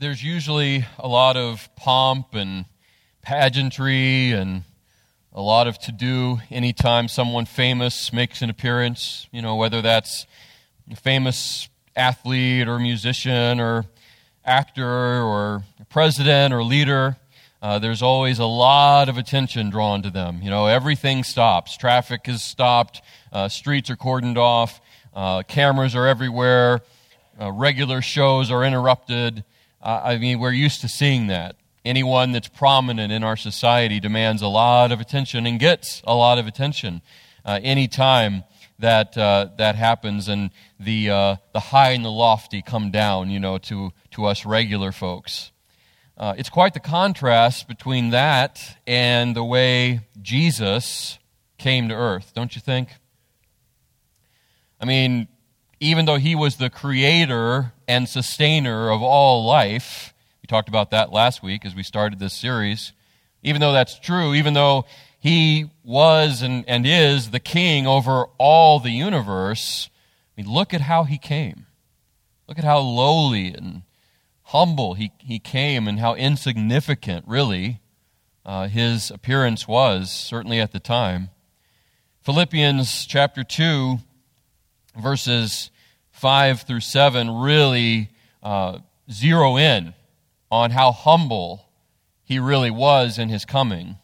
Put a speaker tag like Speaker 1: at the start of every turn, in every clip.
Speaker 1: there's usually a lot of pomp and pageantry and a lot of to do anytime someone famous makes an appearance, you know, whether that's a famous athlete or musician or actor or president or leader. Uh, there's always a lot of attention drawn to them. You know, everything stops. Traffic is stopped. Uh, streets are cordoned off. Uh, cameras are everywhere. Uh, regular shows are interrupted. Uh, I mean, we're used to seeing that. Anyone that's prominent in our society demands a lot of attention and gets a lot of attention uh, anytime that uh, that happens, and the uh, the high and the lofty come down, you know, to to us regular folks. Uh, it's quite the contrast between that and the way Jesus came to earth, don't you think? I mean, even though he was the creator and sustainer of all life, we talked about that last week as we started this series. Even though that's true, even though he was and, and is the king over all the universe, I mean, look at how he came. Look at how lowly and humble he, he came and how insignificant, really, uh, his appearance was, certainly at the time. Philippians chapter 2 verses 5 through 7 really uh, zero in on how humble he really was in his coming,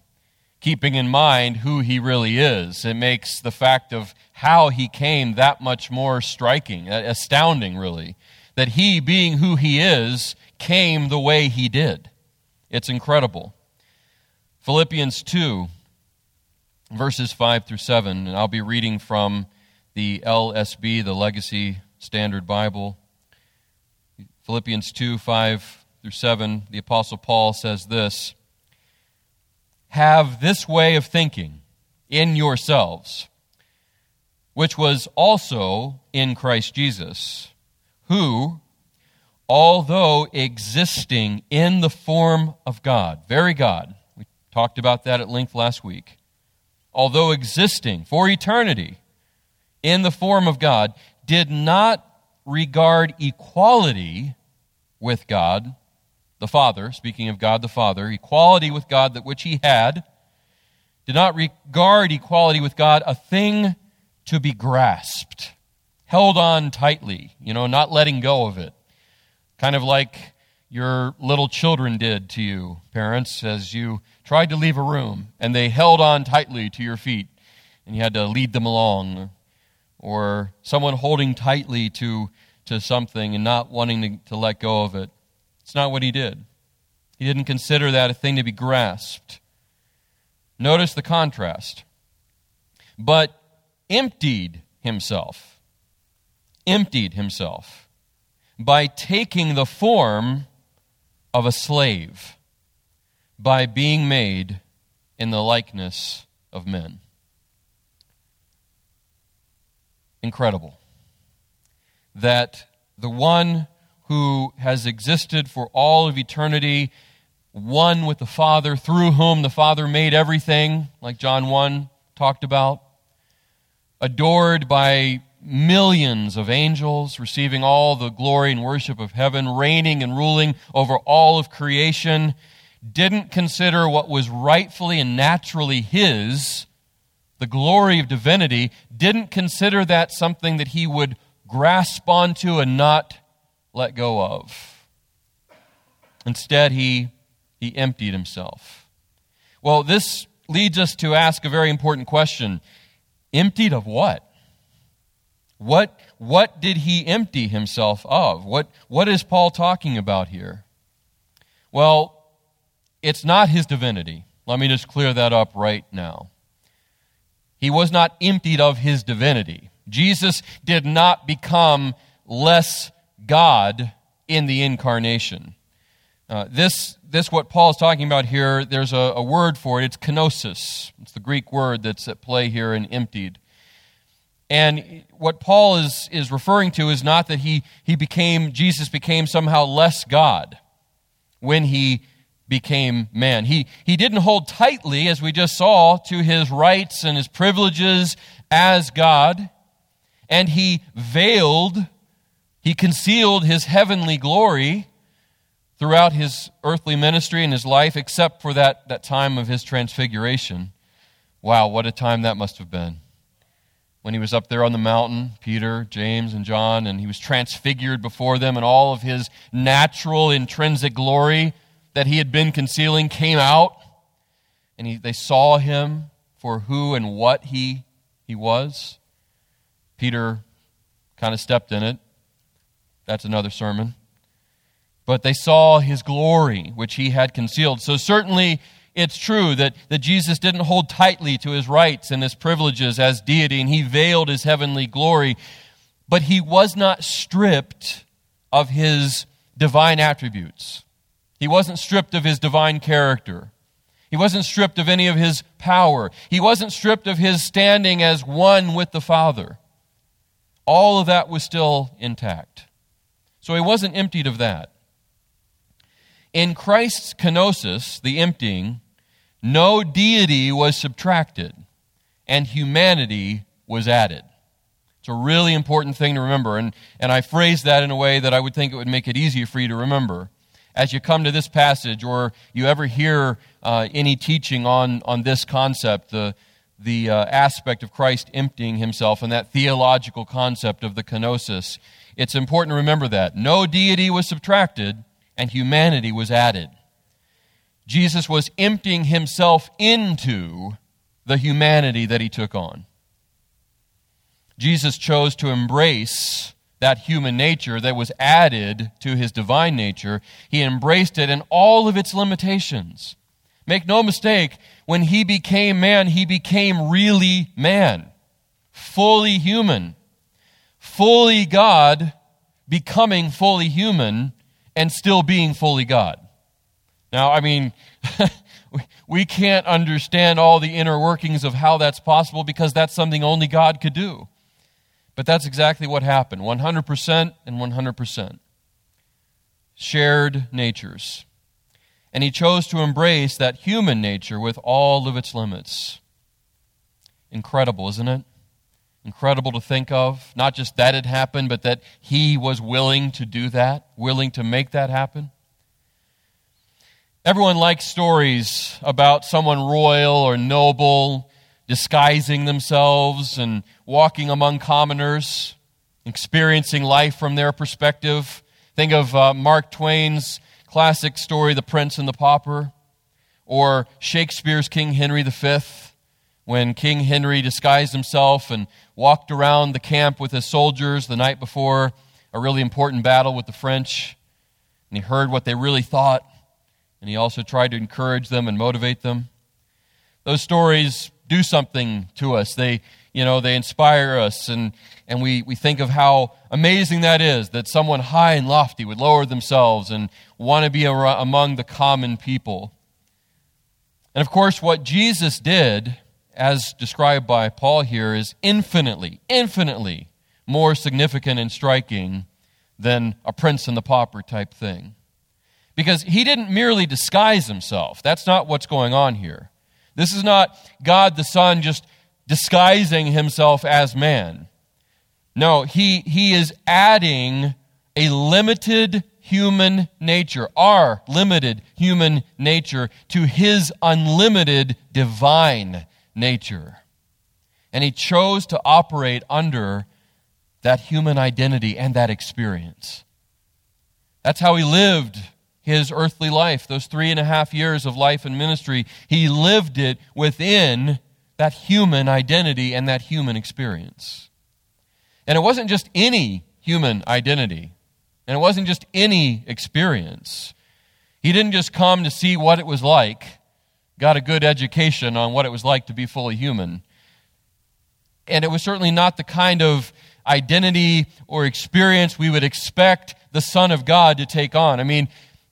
Speaker 1: keeping in mind who he really is. It makes the fact of how he came that much more striking, astounding, really. That he, being who he is, came the way he did. It's incredible. Philippians 2, verses 5 through 7, and I'll be reading from the LSB, the Legacy Standard Bible. Philippians 2 5 through 7, the Apostle Paul says this Have this way of thinking in yourselves, which was also in Christ Jesus, who, although existing in the form of God, very God, we talked about that at length last week, although existing for eternity, in the form of God did not regard equality with God the Father, speaking of God the Father, equality with God that which he had, did not regard equality with God a thing to be grasped, held on tightly, you know, not letting go of it. Kind of like your little children did to you, parents, as you tried to leave a room and they held on tightly to your feet and you had to lead them along or someone holding tightly to, to something and not wanting to, to let go of it. It's not what he did. He didn't consider that a thing to be grasped. Notice the contrast. But emptied himself, emptied himself by taking the form of a slave, by being made in the likeness of men. Incredible. That the one who has existed for all of eternity, one with the Father, through whom the Father made everything, like John 1 talked about, adored by millions of angels, receiving all the glory and worship of heaven, reigning and ruling over all of creation, didn't consider what was rightfully and naturally his the glory of divinity, didn't consider that something that he would grasp onto and not let go of. Instead, he, he emptied himself. Well, this leads us to ask a very important question emptied of what? What, what did he empty himself of? What, what is Paul talking about here? Well, it's not his divinity. Let me just clear that up right now. He was not emptied of his divinity. Jesus did not become less God in the incarnation. Uh, this, this, what Paul is talking about here, there's a, a word for it. It's kenosis. It's the Greek word that's at play here in emptied. And what Paul is, is referring to is not that he, he became, Jesus became somehow less God when he became man. He, he didn't hold tightly, as we just saw, to his rights and his privileges as God, and he veiled, he concealed his heavenly glory throughout his earthly ministry and his life, except for that, that time of his transfiguration. Wow, what a time that must have been. When he was up there on the mountain, Peter, James, and John, and he was transfigured before them, and all of his natural, intrinsic glory that he had been concealing came out, and he, they saw him for who and what he, he was. Peter kind of stepped in it. That's another sermon but they saw his glory, which he had concealed. So certainly it's true that, that Jesus didn't hold tightly to his rights and his privileges as deity, and he veiled his heavenly glory, but he was not stripped of his divine attributes. He wasn't stripped of his divine character. He wasn't stripped of any of his power. He wasn't stripped of his standing as one with the Father. All of that was still intact. So he wasn't emptied of that. In Christ's kenosis, the emptying, no deity was subtracted and humanity was added. It's a really important thing to remember, and, and I phrase that in a way that I would think it would make it easier for you to remember. As you come to this passage, or you ever hear uh, any teaching on, on this concept, the, the uh, aspect of Christ emptying himself, and that theological concept of the kenosis, it's important to remember that. No deity was subtracted, and humanity was added. Jesus was emptying himself into the humanity that he took on. Jesus chose to embrace that human nature that was added to his divine nature. He embraced it in all of its limitations. Make no mistake, when he became man, he became really man, fully human, fully God, becoming fully human and still being fully God. Now, I mean, we can't understand all the inner workings of how that's possible because that's something only God could do. But that's exactly what happened 100% and 100%. Shared natures. And he chose to embrace that human nature with all of its limits. Incredible, isn't it? incredible to think of. Not just that it happened, but that he was willing to do that, willing to make that happen. Everyone likes stories about someone royal or noble disguising themselves and walking among commoners, experiencing life from their perspective. Think of uh, Mark Twain's classic story, The Prince and the Pauper, or Shakespeare's King Henry V when King Henry disguised himself and walked around the camp with his soldiers the night before a really important battle with the French. And he heard what they really thought, and he also tried to encourage them and motivate them. Those stories do something to us. They, you know, they inspire us, and, and we, we think of how amazing that is that someone high and lofty would lower themselves and want to be among the common people. And of course, what Jesus did as described by Paul here, is infinitely, infinitely more significant and striking than a prince and the pauper type thing. Because he didn't merely disguise himself. That's not what's going on here. This is not God the Son just disguising himself as man. No, he, he is adding a limited human nature, our limited human nature, to his unlimited divine nature. And he chose to operate under that human identity and that experience. That's how he lived his earthly life, those three and a half years of life and ministry. He lived it within that human identity and that human experience. And it wasn't just any human identity, and it wasn't just any experience. He didn't just come to see what it was like got a good education on what it was like to be fully human. And it was certainly not the kind of identity or experience we would expect the Son of God to take on. I mean,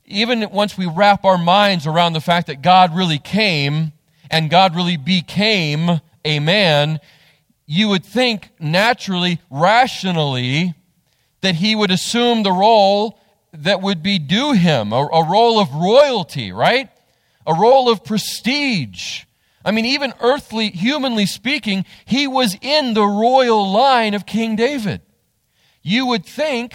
Speaker 1: even once we wrap our minds around the fact that God really came and God really became a man, you would think naturally, rationally, that he would assume the role that would be due him, a, a role of royalty, right? a role of prestige. I mean, even earthly, humanly speaking, he was in the royal line of King David. You would think,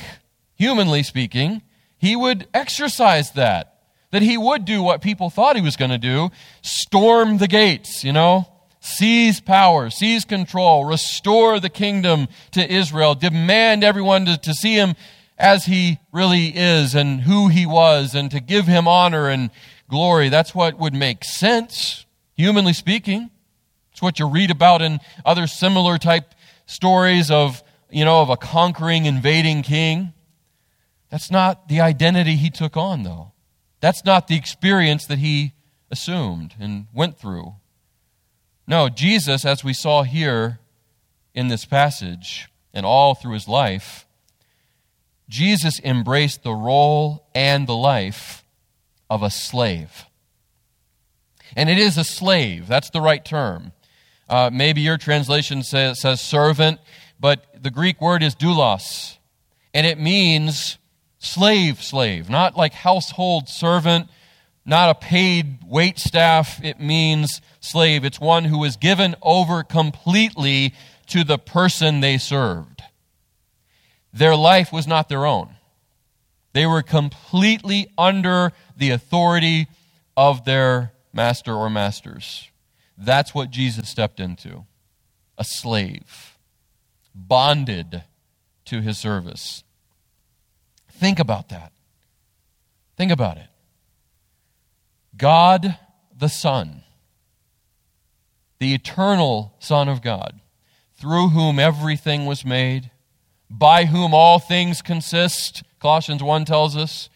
Speaker 1: humanly speaking, he would exercise that. That he would do what people thought he was going to do storm the gates, you know, seize power, seize control, restore the kingdom to Israel, demand everyone to, to see him as he really is and who he was, and to give him honor and glory. That's what would make sense, humanly speaking. It's what you read about in other similar type stories of, you know, of a conquering, invading king. That's not the identity he took on, though. That's not the experience that he assumed and went through. No, Jesus, as we saw here in this passage and all through his life, Jesus embraced the role and the life of a slave. And it is a slave. That's the right term. Uh, maybe your translation says, says servant, but the Greek word is doulos. And it means slave, slave, not like household servant, not a paid wait staff. It means slave. It's one who was given over completely to the person they served. Their life was not their own. They were completely under the authority of their master or masters. That's what Jesus stepped into a slave, bonded to his service. Think about that. Think about it. God the Son, the eternal Son of God, through whom everything was made, by whom all things consist, Colossians 1 tells us,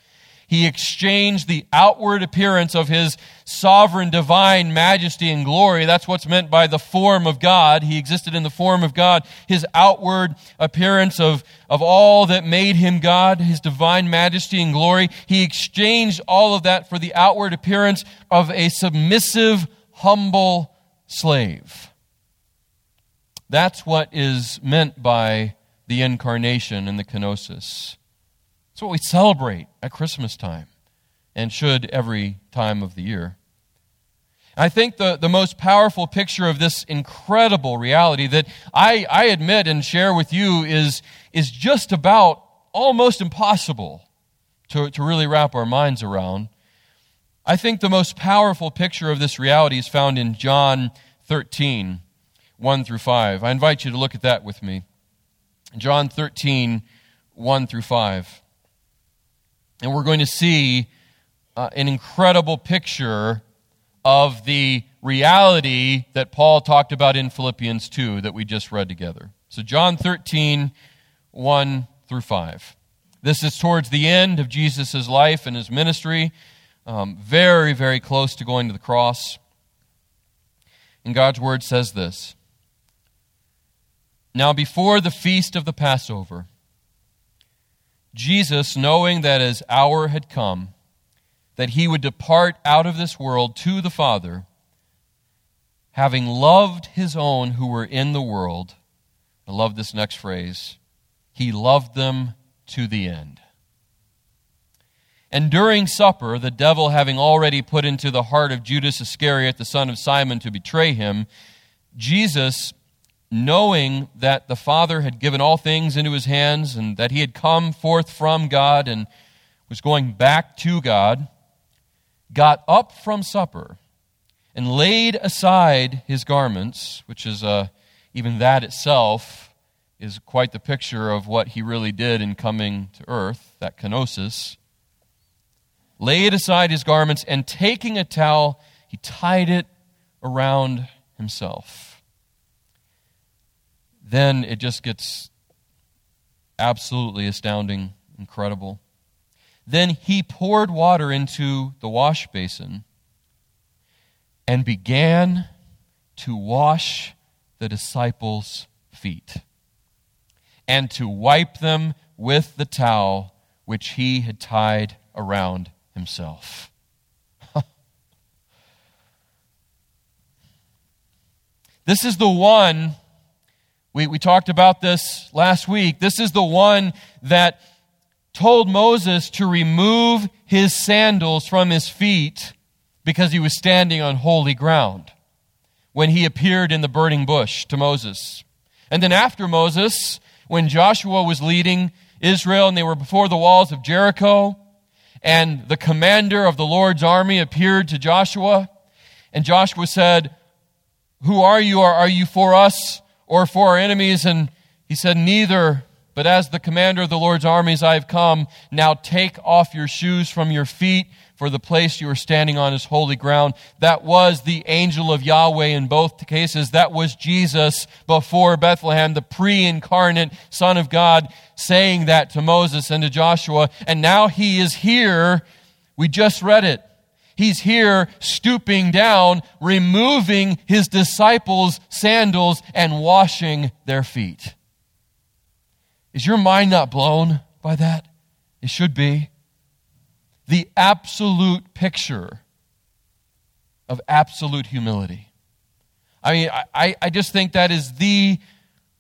Speaker 1: he exchanged the outward appearance of his sovereign divine majesty and glory. That's what's meant by the form of God. He existed in the form of God. His outward appearance of, of all that made him God, his divine majesty and glory. He exchanged all of that for the outward appearance of a submissive, humble slave. That's what is meant by the incarnation and the kenosis. What we celebrate at Christmas time and should every time of the year. I think the, the most powerful picture of this incredible reality that I, I admit and share with you is, is just about almost impossible to, to really wrap our minds around. I think the most powerful picture of this reality is found in John 13, 1 through 5. I invite you to look at that with me. John 13, 1 through 5. And we're going to see uh, an incredible picture of the reality that Paul talked about in Philippians 2 that we just read together. So, John 13, 1 through 5. This is towards the end of Jesus' life and his ministry, um, very, very close to going to the cross. And God's word says this Now, before the feast of the Passover, Jesus, knowing that his hour had come, that he would depart out of this world to the Father, having loved his own who were in the world, I love this next phrase, he loved them to the end. And during supper, the devil having already put into the heart of Judas Iscariot, the son of Simon, to betray him, Jesus knowing that the Father had given all things into his hands and that he had come forth from God and was going back to God, got up from supper and laid aside his garments, which is uh, even that itself is quite the picture of what he really did in coming to earth, that kenosis. Laid aside his garments and taking a towel, he tied it around himself then it just gets absolutely astounding, incredible. Then he poured water into the wash basin and began to wash the disciples' feet and to wipe them with the towel which he had tied around himself. this is the one we, we talked about this last week. This is the one that told Moses to remove his sandals from his feet because he was standing on holy ground when he appeared in the burning bush to Moses. And then after Moses, when Joshua was leading Israel and they were before the walls of Jericho, and the commander of the Lord's army appeared to Joshua. And Joshua said, Who are you? Are you for us or for our enemies? And he said, Neither. But as the commander of the Lord's armies I have come, now take off your shoes from your feet, for the place you are standing on is holy ground. That was the angel of Yahweh in both cases. That was Jesus before Bethlehem, the pre incarnate Son of God, saying that to Moses and to Joshua. And now he is here. We just read it. He's here stooping down, removing his disciples' sandals and washing their feet. Is your mind not blown by that? It should be. The absolute picture of absolute humility. I mean, I, I just think that is the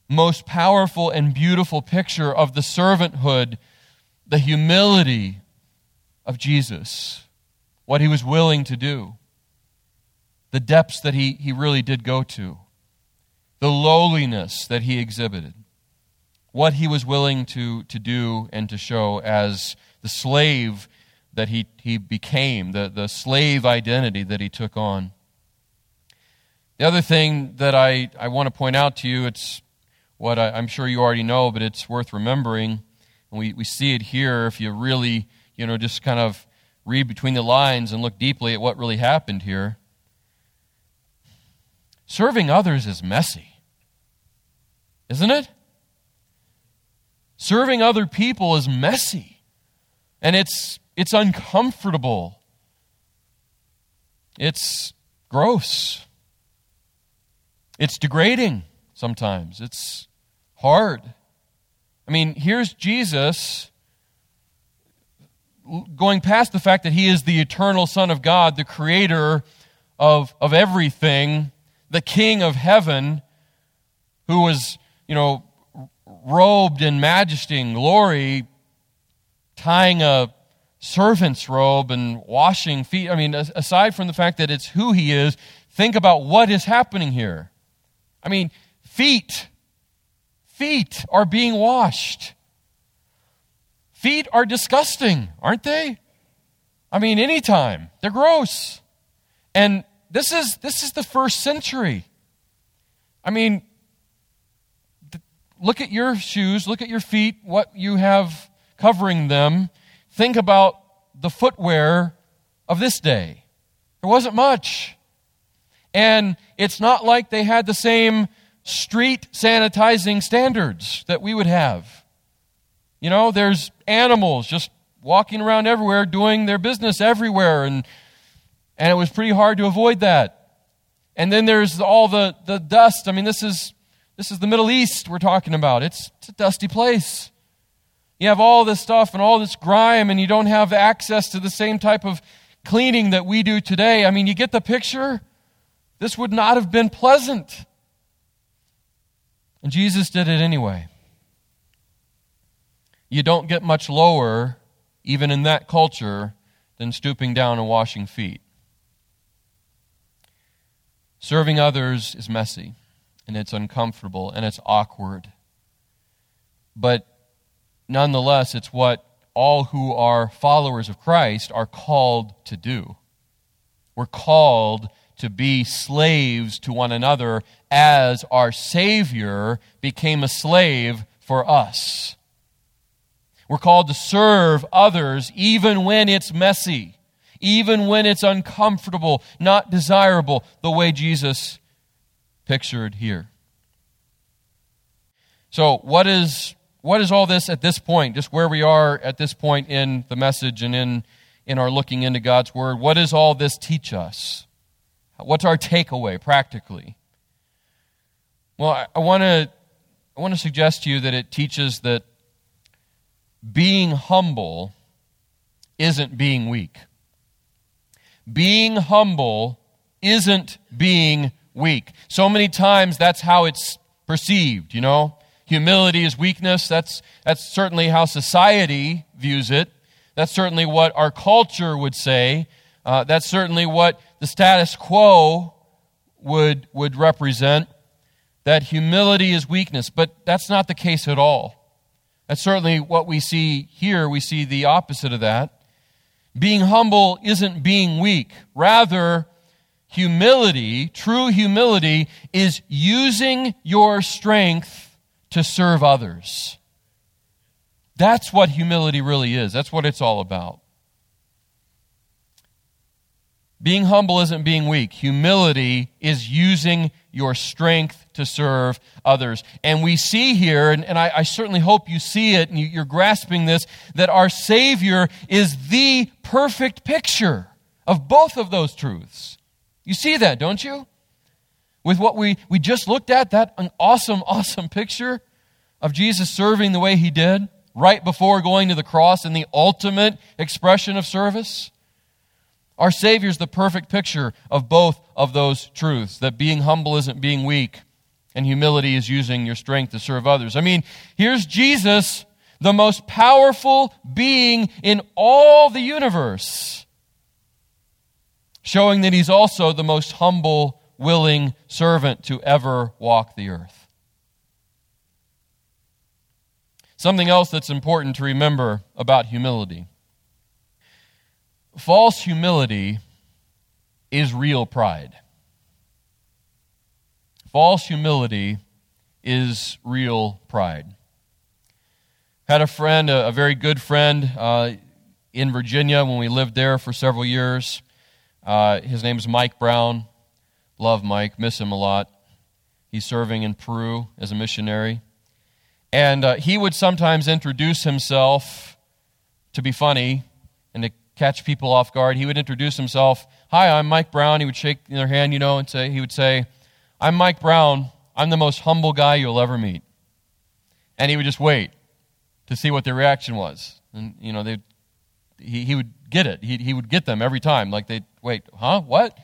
Speaker 1: most powerful and beautiful picture of the servanthood, the humility of Jesus, what he was willing to do, the depths that he, he really did go to, the lowliness that he exhibited what he was willing to, to do and to show as the slave that he, he became, the, the slave identity that he took on. The other thing that I, I want to point out to you, it's what I, am sure you already know, but it's worth remembering. And we, we see it here if you really, you know, just kind of read between the lines and look deeply at what really happened here. Serving others is messy, isn't it? Serving other people is messy and it's, it's uncomfortable. It's gross. It's degrading sometimes. It's hard. I mean, here's Jesus going past the fact that he is the eternal Son of God, the creator of, of everything, the King of heaven, who was, you know, robed in majesty and glory, tying a servant's robe and washing feet. I mean, aside from the fact that it's who he is, think about what is happening here. I mean, feet. Feet are being washed. Feet are disgusting, aren't they? I mean, anytime. They're gross. And this is this is the first century. I mean, look at your shoes, look at your feet, what you have covering them. Think about the footwear of this day. There wasn't much. And it's not like they had the same street sanitizing standards that we would have. You know, there's animals just walking around everywhere, doing their business everywhere, and, and it was pretty hard to avoid that. And then there's all the, the dust. I mean, this is this is the Middle East we're talking about. It's, it's a dusty place. You have all this stuff and all this grime, and you don't have access to the same type of cleaning that we do today. I mean, you get the picture? This would not have been pleasant. And Jesus did it anyway. You don't get much lower, even in that culture, than stooping down and washing feet. Serving others is messy and it's uncomfortable and it's awkward. But nonetheless, it's what all who are followers of Christ are called to do. We're called to be slaves to one another as our Savior became a slave for us. We're called to serve others even when it's messy, even when it's uncomfortable, not desirable, the way Jesus pictured here. So, what is, what is all this at this point, just where we are at this point in the message and in, in our looking into God's Word? What does all this teach us? What's our takeaway practically? Well, I, I want to I want to suggest to you that it teaches that being humble isn't being weak. Being humble isn't being weak. So many times that's how it's perceived, you know? Humility is weakness. That's, that's certainly how society views it. That's certainly what our culture would say. Uh, that's certainly what the status quo would, would represent. That humility is weakness, but that's not the case at all. That's certainly what we see here. We see the opposite of that. Being humble isn't being weak. Rather, humility, true humility, is using your strength to serve others. That's what humility really is. That's what it's all about. Being humble isn't being weak. Humility is using your strength to serve others. And we see here, and, and I, I, certainly hope you see it and you, you're grasping this, that our Savior is the perfect picture of both of those truths. You see that, don't you? With what we, we just looked at, that an awesome, awesome picture of Jesus serving the way he did right before going to the cross and the ultimate expression of service. Our Savior is the perfect picture of both of those truths that being humble isn't being weak, and humility is using your strength to serve others. I mean, here's Jesus, the most powerful being in all the universe, showing that he's also the most humble, willing servant to ever walk the earth. Something else that's important to remember about humility False humility is real pride. False humility is real pride. Had a friend, a, a very good friend uh, in Virginia when we lived there for several years. Uh, his name is Mike Brown. Love Mike, miss him a lot. He's serving in Peru as a missionary. And uh, he would sometimes introduce himself to be funny and to catch people off guard. He would introduce himself. Hi, I'm Mike Brown. He would shake their hand, you know, and say, he would say, I'm Mike Brown. I'm the most humble guy you'll ever meet. And he would just wait to see what their reaction was. And, you know, they, he, he would get it. He, he would get them every time. Like they wait, huh? What?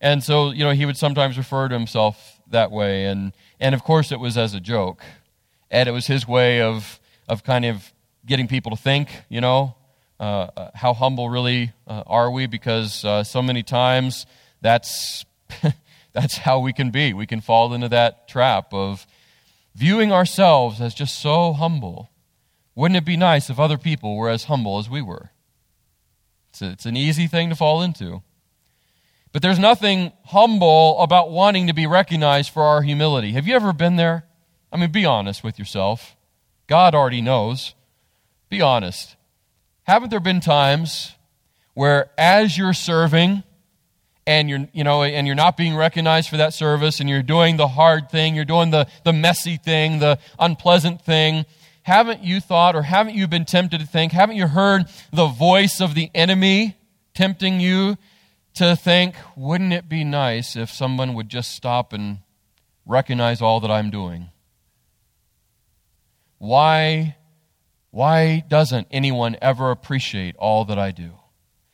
Speaker 1: And so, you know, he would sometimes refer to himself that way. And, and of course, it was as a joke. And it was his way of, of kind of getting people to think, you know, uh, uh, how humble really uh, are we? Because uh, so many times that's, that's how we can be. We can fall into that trap of viewing ourselves as just so humble. Wouldn't it be nice if other people were as humble as we were? It's, a, it's an easy thing to fall into. But there's nothing humble about wanting to be recognized for our humility. Have you ever been there? I mean, be honest with yourself. God already knows. Be honest. Haven't there been times where as you're serving and you're, you know, and you're not being recognized for that service and you're doing the hard thing, you're doing the, the messy thing, the unpleasant thing, haven't you thought or haven't you been tempted to think, haven't you heard the voice of the enemy tempting you to think, wouldn't it be nice if someone would just stop and recognize all that I'm doing? Why why doesn't anyone ever appreciate all that I do?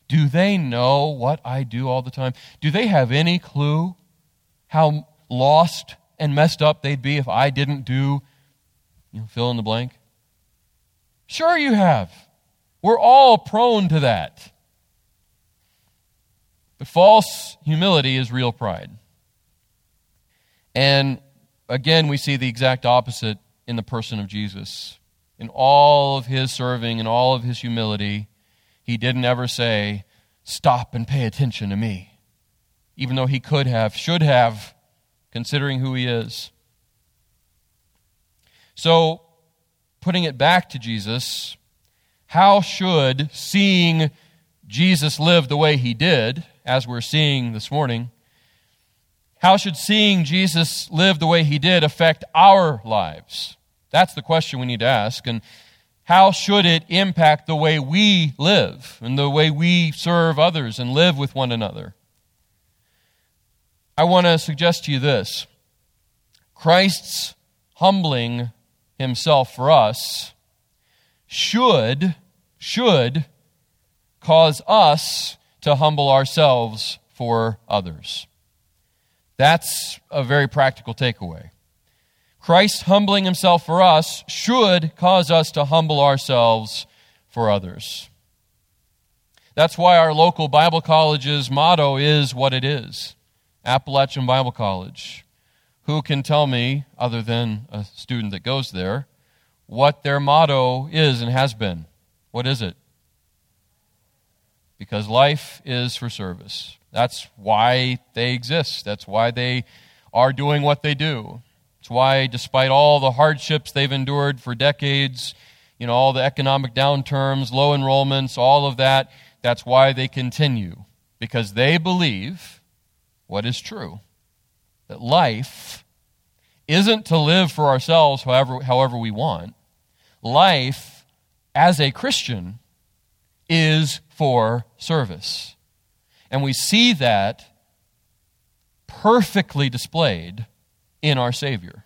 Speaker 1: Do they know what I do all the time? Do they have any clue how lost and messed up they'd be if I didn't do, you know, fill in the blank? Sure, you have. We're all prone to that. But false humility is real pride. And again, we see the exact opposite in the person of Jesus in all of his serving and all of his humility, he didn't ever say, Stop and pay attention to me. Even though he could have, should have, considering who he is. So, putting it back to Jesus, how should seeing Jesus live the way he did, as we're seeing this morning, how should seeing Jesus live the way he did affect our lives? That's the question we need to ask. And how should it impact the way we live and the way we serve others and live with one another? I want to suggest to you this Christ's humbling himself for us should, should cause us to humble ourselves for others. That's a very practical takeaway. Christ humbling himself for us should cause us to humble ourselves for others. That's why our local Bible college's motto is what it is Appalachian Bible College. Who can tell me, other than a student that goes there, what their motto is and has been? What is it? because life is for service. That's why they exist. That's why they are doing what they do. It's why, despite all the hardships they've endured for decades, you know, all the economic downturns, low enrollments, all of that, that's why they continue. Because they believe what is true that life isn't to live for ourselves however, however we want. Life, as a Christian, is for service. And we see that perfectly displayed in our Savior.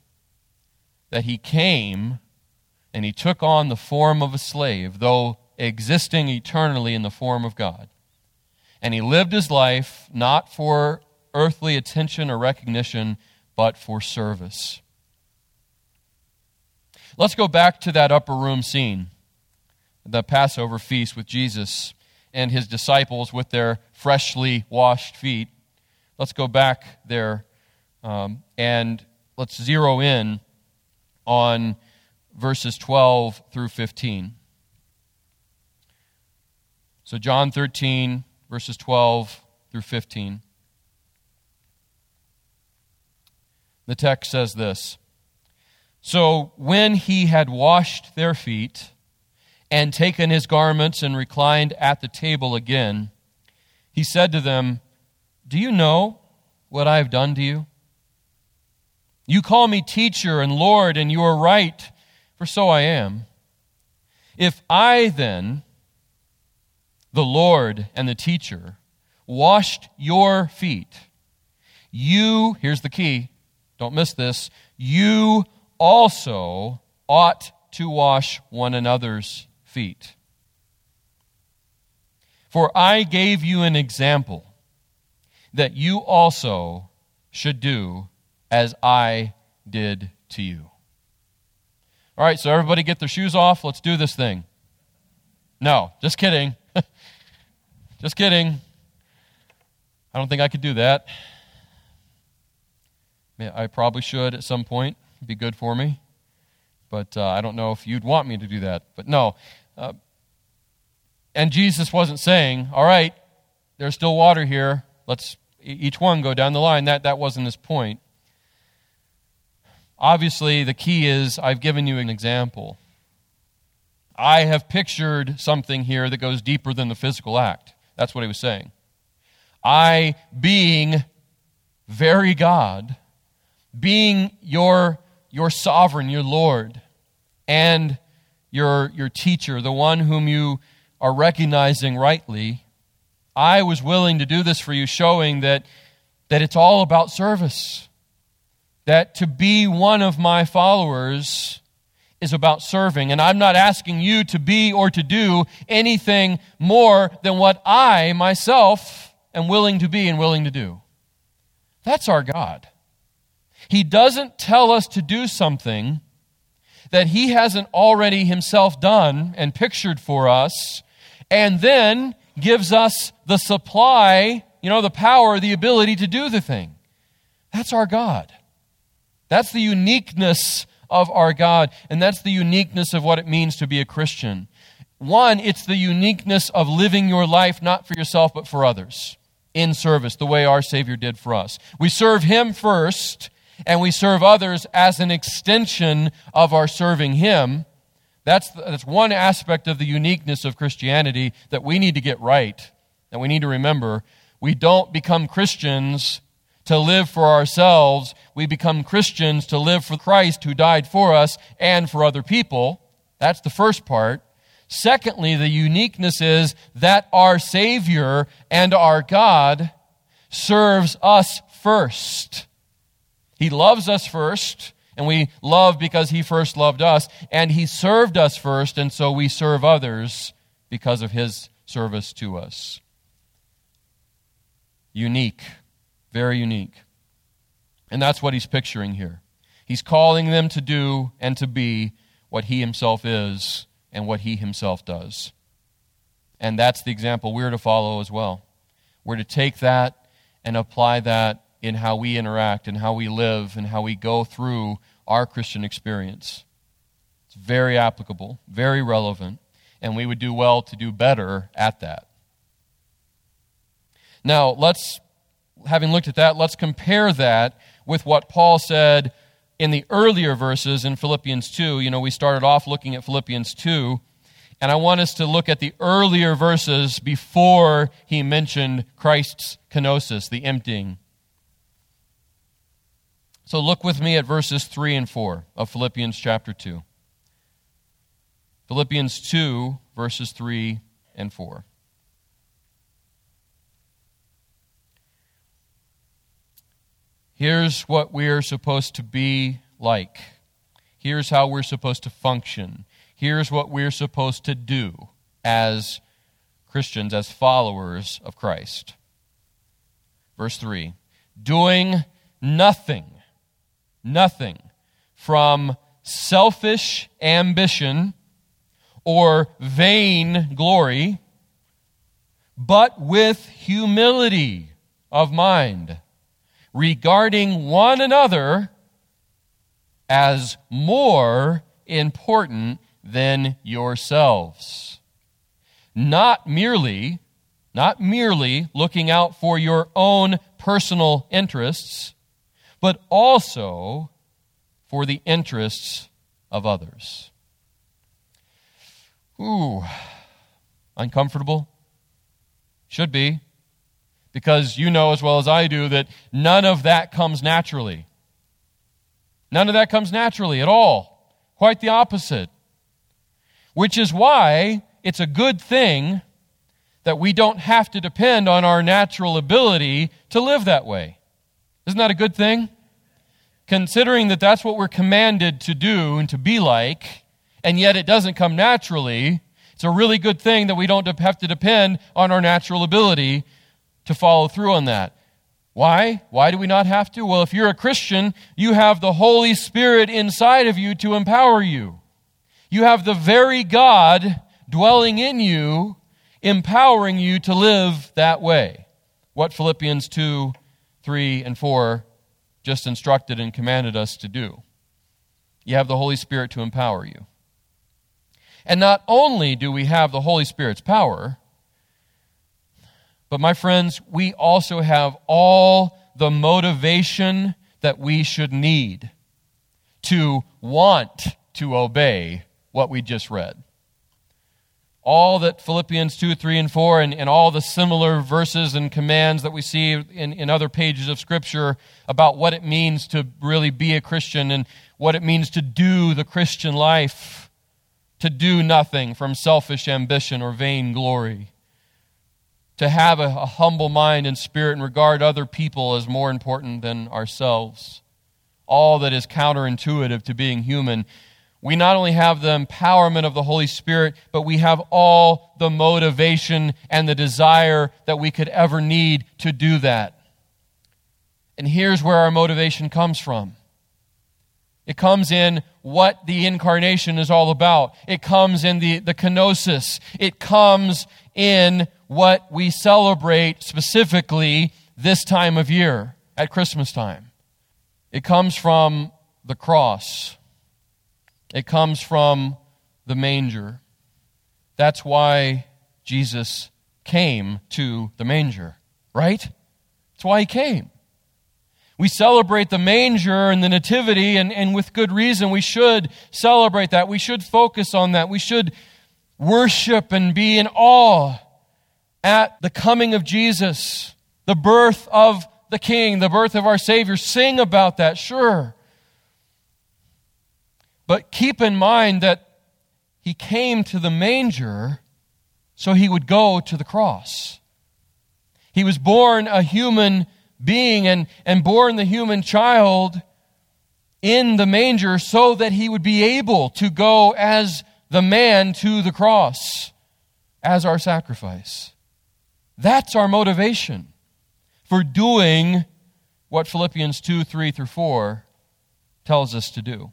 Speaker 1: That he came and he took on the form of a slave, though existing eternally in the form of God. And he lived his life not for earthly attention or recognition, but for service. Let's go back to that upper room scene, the Passover feast with Jesus and his disciples with their freshly washed feet. Let's go back there um, and let's zero in on verses 12 through 15. So, John 13, verses 12 through 15. The text says this So, when he had washed their feet and taken his garments and reclined at the table again, he said to them, Do you know what I have done to you? You call me teacher and Lord, and you are right, for so I am. If I then, the Lord and the teacher, washed your feet, you, here's the key, don't miss this, you also ought to wash one another's feet. For I gave you an example that you also should do as I did to you. All right, so everybody get their shoes off. Let's do this thing. No, just kidding. Just kidding. I don't think I could do that. I probably should at some point. It'd be good for me. But uh, I don't know if you'd want me to do that. But no. Uh, and Jesus wasn't saying, all right, there's still water here. Let's each one go down the line. That, that wasn't his point. Obviously, the key is I've given you an example. I have pictured something here that goes deeper than the physical act. That's what he was saying. I, being very God, being your, your sovereign, your Lord, and your, your teacher, the one whom you are recognizing rightly, I was willing to do this for you, showing that, that it's all about service. That to be one of my followers is about serving. And I'm not asking you to be or to do anything more than what I myself am willing to be and willing to do. That's our God. He doesn't tell us to do something that He hasn't already Himself done and pictured for us, and then gives us the supply, you know, the power, the ability to do the thing. That's our God. That's the uniqueness of our God. And that's the uniqueness of what it means to be a Christian. One, it's the uniqueness of living your life not for yourself, but for others in service, the way our Savior did for us. We serve Him first, and we serve others as an extension of our serving Him. That's, that's one aspect of the uniqueness of Christianity that we need to get right, that we need to remember. We don't become Christians to live for ourselves. We become Christians to live for Christ who died for us and for other people. That's the first part. Secondly, the uniqueness is that our Savior and our God serves us first. He loves us first, and we love because He first loved us, and He served us first, and so we serve others because of His service to us. Unique. Very unique. And that's what he's picturing here. He's calling them to do and to be what he himself is and what he himself does. And that's the example we're to follow as well. We're to take that and apply that in how we interact and how we live and how we go through our Christian experience. It's very applicable, very relevant, and we would do well to do better at that. Now, let's, having looked at that, let's compare that with what Paul said in the earlier verses in Philippians 2. You know, we started off looking at Philippians 2, and I want us to look at the earlier verses before he mentioned Christ's kenosis, the emptying. So look with me at verses 3 and 4 of Philippians chapter 2. Philippians 2, verses 3 and 4. Here's what we're supposed to be like. Here's how we're supposed to function. Here's what we're supposed to do as Christians, as followers of Christ. Verse 3 Doing nothing, nothing from selfish ambition or vain glory, but with humility of mind regarding one another as more important than yourselves. Not merely, not merely looking out for your own personal interests, but also for the interests of others. Ooh, uncomfortable? Should be because you know as well as I do that none of that comes naturally. None of that comes naturally at all. Quite the opposite. Which is why it's a good thing that we don't have to depend on our natural ability to live that way. Isn't that a good thing? Considering that that's what we're commanded to do and to be like, and yet it doesn't come naturally, it's a really good thing that we don't have to depend on our natural ability to follow through on that. Why? Why do we not have to? Well, if you're a Christian, you have the Holy Spirit inside of you to empower you. You have the very God dwelling in you, empowering you to live that way. What Philippians 2, 3, and 4 just instructed and commanded us to do. You have the Holy Spirit to empower you. And not only do we have the Holy Spirit's power, but, my friends, we also have all the motivation that we should need to want to obey what we just read. All that Philippians 2, 3, and 4, and, and all the similar verses and commands that we see in, in other pages of Scripture about what it means to really be a Christian and what it means to do the Christian life, to do nothing from selfish ambition or vain glory to have a, a, humble mind and spirit and regard other people as more important than ourselves. All that is counterintuitive to being human. We not only have the empowerment of the Holy Spirit, but we have all the motivation and the desire that we could ever need to do that. And here's where our motivation comes from. It comes in what the incarnation is all about. It comes in the, the kenosis. It comes in what we celebrate specifically this time of year at Christmas time. It comes from the cross, it comes from the manger. That's why Jesus came to the manger, right? That's why he came. We celebrate the manger and the nativity, and, and with good reason, we should celebrate that. We should focus on that. We should worship and be in awe at the coming of Jesus, the birth of the King, the birth of our Savior. Sing about that, sure. But keep in mind that he came to the manger so he would go to the cross. He was born a human being and, and born the human child in the manger so that he would be able to go as the man to the cross as our sacrifice. That's our motivation for doing what Philippians 2 3 through 4 tells us to do.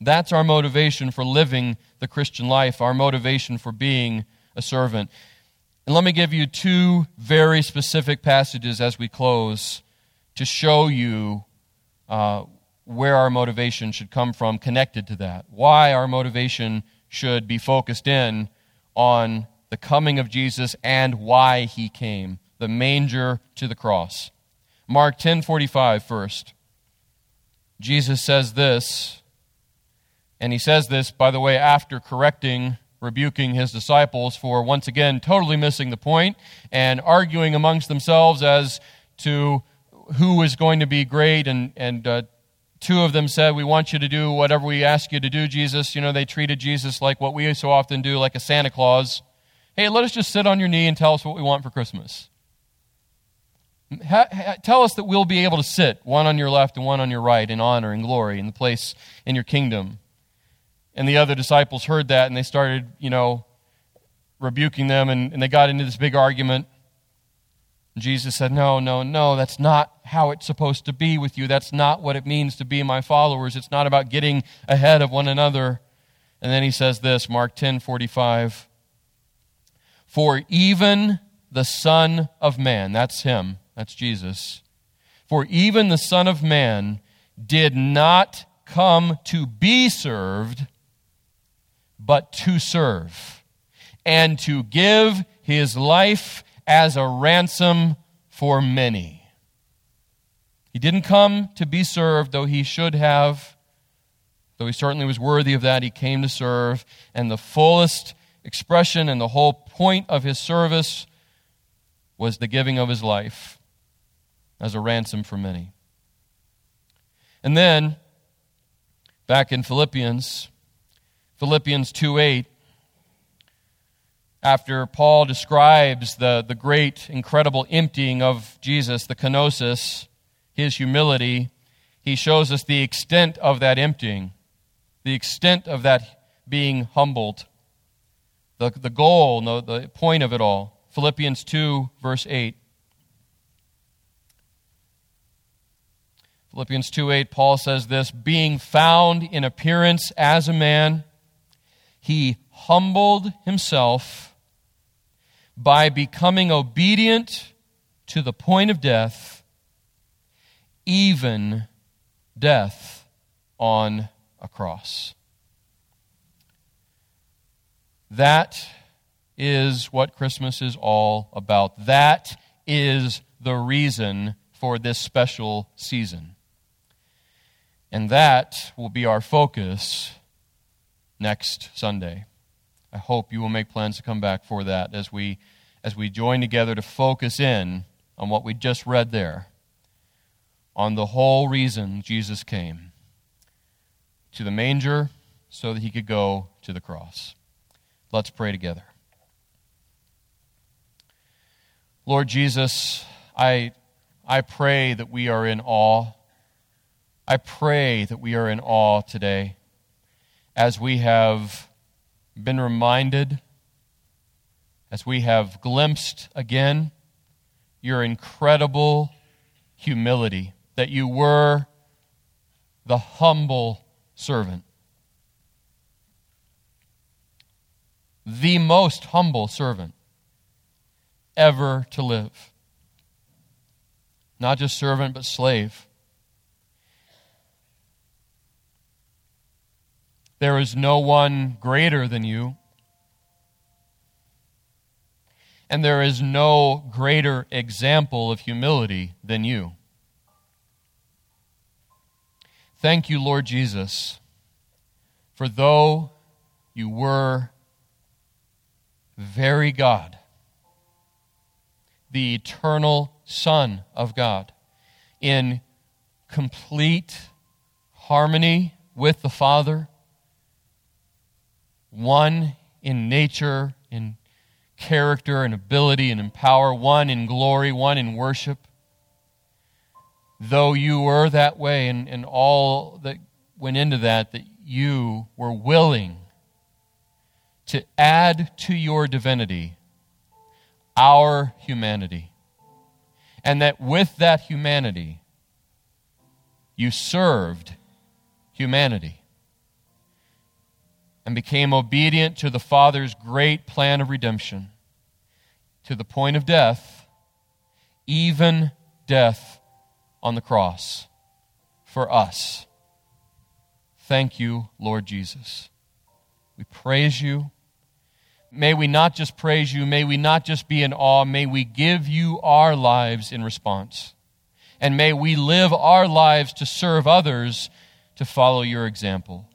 Speaker 1: That's our motivation for living the Christian life, our motivation for being a servant. And let me give you two very specific passages as we close to show you uh, where our motivation should come from connected to that. Why our motivation should be focused in on the coming of Jesus and why he came. the manger to the cross. Mark 10:45 first. Jesus says this, and he says this by the way after correcting rebuking his disciples for once again totally missing the point and arguing amongst themselves as to who was going to be great and and uh, two of them said we want you to do whatever we ask you to do jesus you know they treated jesus like what we so often do like a santa claus hey let us just sit on your knee and tell us what we want for christmas ha- ha- tell us that we'll be able to sit one on your left and one on your right in honor and glory in the place in your kingdom and the other disciples heard that and they started you know rebuking them and, and they got into this big argument Jesus said, No, no, no, that's not how it's supposed to be with you. That's not what it means to be my followers. It's not about getting ahead of one another. And then he says this, Mark 10 45. For even the Son of Man, that's him, that's Jesus. For even the Son of Man did not come to be served, but to serve, and to give his life as a ransom for many. He didn't come to be served, though he should have, though he certainly was worthy of that. He came to serve, and the fullest expression and the whole point of his service was the giving of his life as a ransom for many. And then, back in Philippians, Philippians 2 8, after Paul describes the, the great, incredible emptying of Jesus, the kenosis, his humility, he shows us the extent of that emptying, the extent of that being humbled, the, the goal, the, the point of it all. Philippians 2, verse 8. Philippians 2 8, Paul says this Being found in appearance as a man, he humbled himself by becoming obedient to the point of death, even death on a cross. That is what Christmas is all about. That is the reason for this special season. And that will be our focus next Sunday. I hope you will make plans to come back for that as we, as we join together to focus in on what we just read there, on the whole reason Jesus came to the manger so that he could go to the cross. Let's pray together. Lord Jesus, I, I pray that we are in awe. I pray that we are in awe today as we have been reminded, as we have glimpsed again, your incredible humility, that you were the humble servant. The most humble servant ever to live. Not just servant, but slave. There is no one greater than you. And there is no greater example of humility than you. Thank you, Lord Jesus, for though you were very God, the eternal Son of God, in complete harmony with the Father, one in nature, in character and ability and in power, one in glory, one in worship. Though you were that way and, and all that went into that, that you were willing to add to your divinity our humanity. And that with that humanity, you served humanity and became obedient to the Father's great plan of redemption to the point of death, even death on the cross for us. Thank you, Lord Jesus. We praise you. May we not just praise you, may we not just be in awe, may we give you our lives in response. And may we live our lives to serve others to follow your example.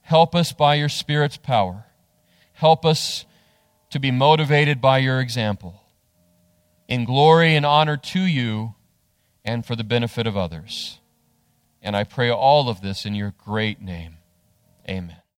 Speaker 1: Help us by your Spirit's power. Help us to be motivated by your example in glory and honor to you and for the benefit of others. And I pray all of this in your great name. Amen.